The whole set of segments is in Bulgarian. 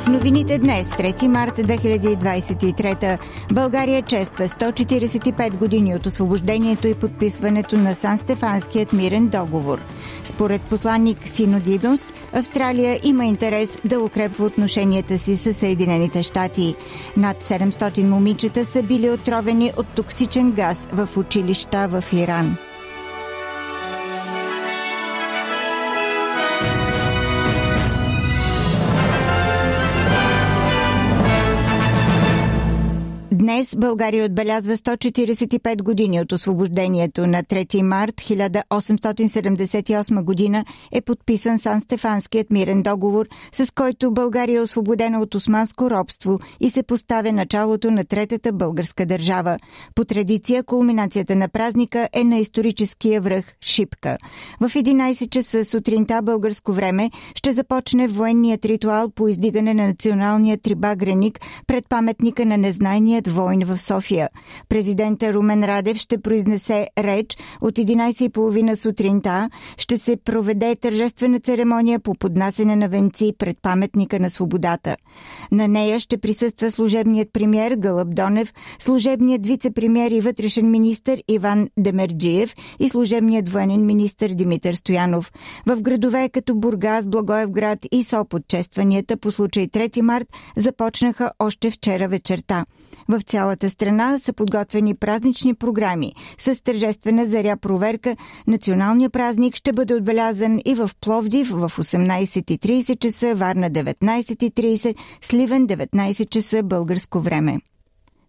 В новините днес, 3 марта 2023, България чества 145 години от освобождението и подписването на Сан-Стефанският мирен договор. Според посланник Синодидос, Австралия има интерес да укрепва отношенията си с Съединените щати. Над 700 момичета са били отровени от токсичен газ в училища в Иран. Днес България отбелязва 145 години от освобождението. На 3 март 1878 година е подписан Сан-Стефанският мирен договор, с който България е освободена от османско робство и се поставя началото на Третата българска държава. По традиция, кулминацията на празника е на историческия връх Шипка. В 11 часа сутринта българско време ще започне военният ритуал по издигане на националния трибагреник пред паметника на незнайният войн в София. Президента Румен Радев ще произнесе реч от 11.30 сутринта. Ще се проведе тържествена церемония по поднасене на венци пред паметника на свободата. На нея ще присъства служебният премьер Гълъб Донев, служебният вице-премьер и вътрешен министр Иван Демерджиев и служебният военен министр Димитър Стоянов. В градове като Бургас, Благоевград и Сопот честванията по случай 3 март започнаха още вчера вечерта. В цялата страна са подготвени празнични програми. С тържествена заря проверка националният празник ще бъде отбелязан и в Пловдив в 18.30 часа, Варна 19.30, Сливен 19 часа българско време.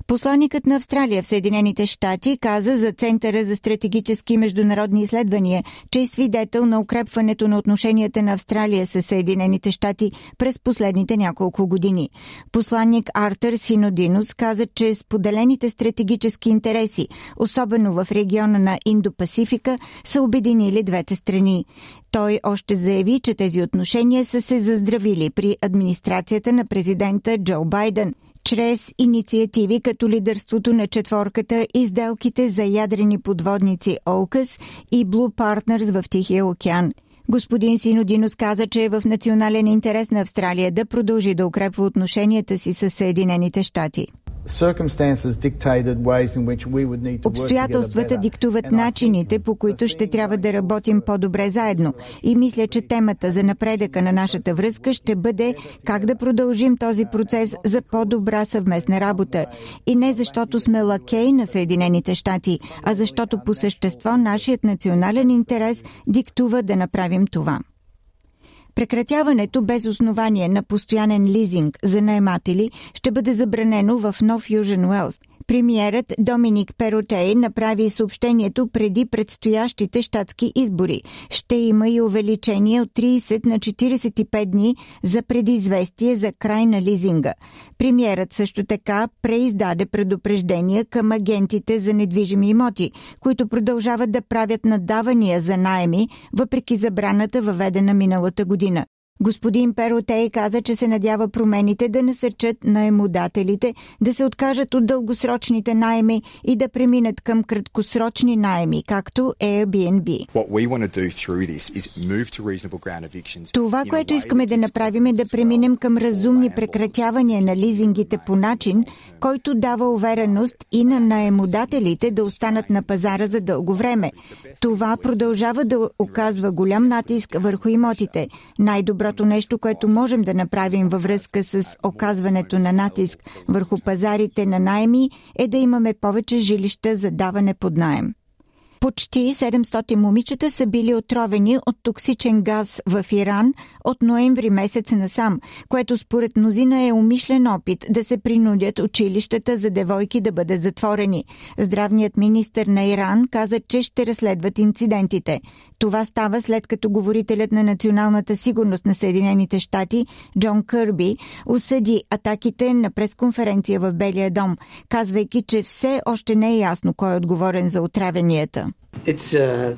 Посланникът на Австралия в Съединените щати каза за Центъра за стратегически международни изследвания, че е свидетел на укрепването на отношенията на Австралия с Съединените щати през последните няколко години. Посланник Артър Синодинус каза, че споделените стратегически интереси, особено в региона на Индо-Пасифика, са обединили двете страни. Той още заяви, че тези отношения са се заздравили при администрацията на президента Джо Байден – чрез инициативи като лидерството на четворката и сделките за ядрени подводници ОКАС и Blue Partners в Тихия океан. Господин Синодинос каза, че е в национален интерес на Австралия да продължи да укрепва отношенията си с Съединените щати. Обстоятелствата диктуват начините, по които ще трябва да работим по-добре заедно. И мисля, че темата за напредъка на нашата връзка ще бъде как да продължим този процес за по-добра съвместна работа. И не защото сме лакей на Съединените щати, а защото по същество нашият национален интерес диктува да направим това. Прекратяването без основание на постоянен лизинг за наематели ще бъде забранено в Нов Южен Уелс – Премиерът Доминик Перотей направи съобщението преди предстоящите щатски избори. Ще има и увеличение от 30 на 45 дни за предизвестие за край на лизинга. Премиерът също така преиздаде предупреждения към агентите за недвижими имоти, които продължават да правят надавания за найеми, въпреки забраната въведена миналата година. Господин Перотей каза, че се надява промените да насърчат наемодателите да се откажат от дългосрочните найеми и да преминат към краткосрочни найеми, както Airbnb. Това, което искаме да направим е да преминем към разумни прекратявания на лизингите по начин, който дава увереност и на наемодателите да останат на пазара за дълго време. Това продължава да оказва голям натиск върху имотите. Най-добро Доброто нещо, което можем да направим във връзка с оказването на натиск върху пазарите на найми е да имаме повече жилища за даване под найем. Почти 700 момичета са били отровени от токсичен газ в Иран от ноември месец насам, което според мнозина е умишлен опит да се принудят училищата за девойки да бъдат затворени. Здравният министр на Иран каза, че ще разследват инцидентите. Това става след като говорителят на националната сигурност на Съединените щати Джон Кърби осъди атаките на пресконференция в Белия дом, казвайки, че все още не е ясно кой е отговорен за отравенията. Uh, uh,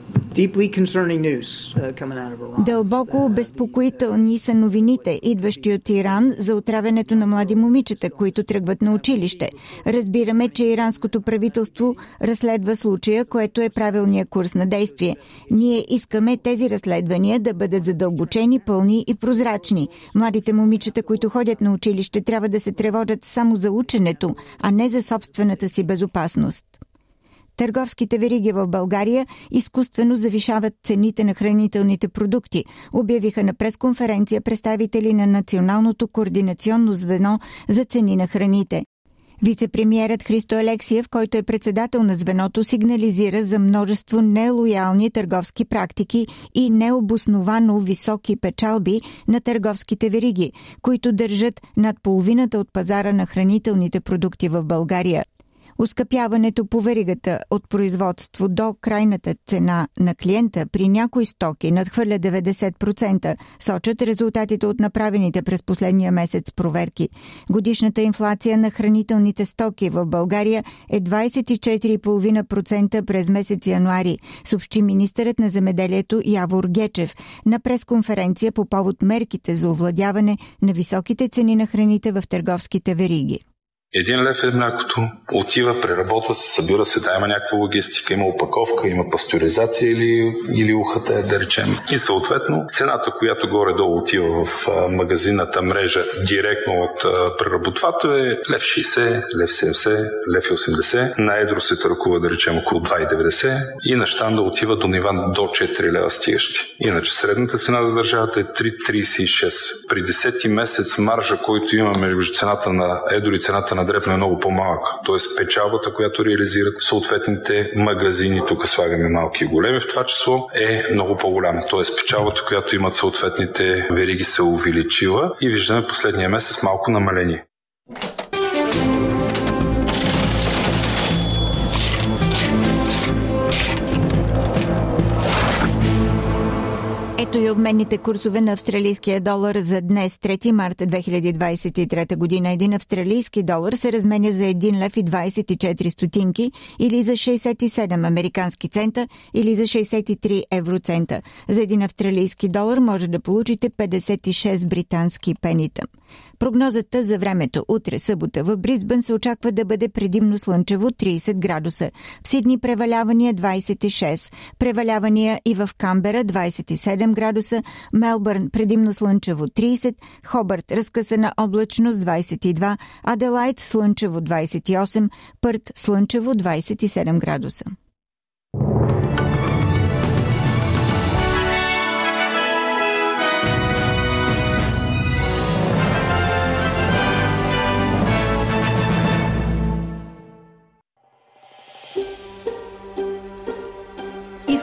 Дълбоко обезпокоителни са новините, идващи от Иран за отравянето на млади момичета, които тръгват на училище. Разбираме, че иранското правителство разследва случая, което е правилния курс на действие. Ние искаме тези разследвания да бъдат задълбочени, пълни и прозрачни. Младите момичета, които ходят на училище, трябва да се тревожат само за ученето, а не за собствената си безопасност. Търговските вериги в България изкуствено завишават цените на хранителните продукти, обявиха на пресконференция представители на Националното координационно звено за цени на храните. Вицепремьерът Христо Алексиев, който е председател на звеното, сигнализира за множество нелоялни търговски практики и необосновано високи печалби на търговските вериги, които държат над половината от пазара на хранителните продукти в България. Ускъпяването по веригата от производство до крайната цена на клиента при някои стоки надхвърля 90%, сочат резултатите от направените през последния месец проверки. Годишната инфлация на хранителните стоки в България е 24,5% през месец януари, съобщи министърът на земеделието Явор Гечев на пресконференция по повод мерките за овладяване на високите цени на храните в търговските вериги. Един лев е млякото, отива, преработва се, събира се, да има някаква логистика, има опаковка, има пастеризация или, или ухата е, да речем. И съответно цената, която горе-долу отива в магазината мрежа директно от преработвател е лев 60, лев 70, лев 80. На едро се търкува, да речем, около 2,90 и на щанда отива до нива до 4 лева стигащи. Иначе средната цена за държавата е 3,36. При 10 месец маржа, който имаме между цената на едро и цената на дребно е много по-малък. Тоест печалбата, която реализират съответните магазини, тук слагаме малки и големи, в това число е много по-голяма. Тоест печалбата, която имат съответните вериги се увеличила и виждаме последния месец малко намаление. Ето и обменните курсове на австралийския долар за днес, 3 марта 2023 година. Един австралийски долар се разменя за 1 лев и 24 стотинки или за 67 американски цента или за 63 евроцента. За един австралийски долар може да получите 56 британски пенита. Прогнозата за времето утре събота в Бризбън се очаква да бъде предимно слънчево 30 градуса. В Сидни превалявания 26, превалявания и в Камбера 27 градуса, Мелбърн предимно слънчево 30, Хобърт разкъсана облачност 22, Аделайт слънчево 28, Пърт слънчево 27 градуса.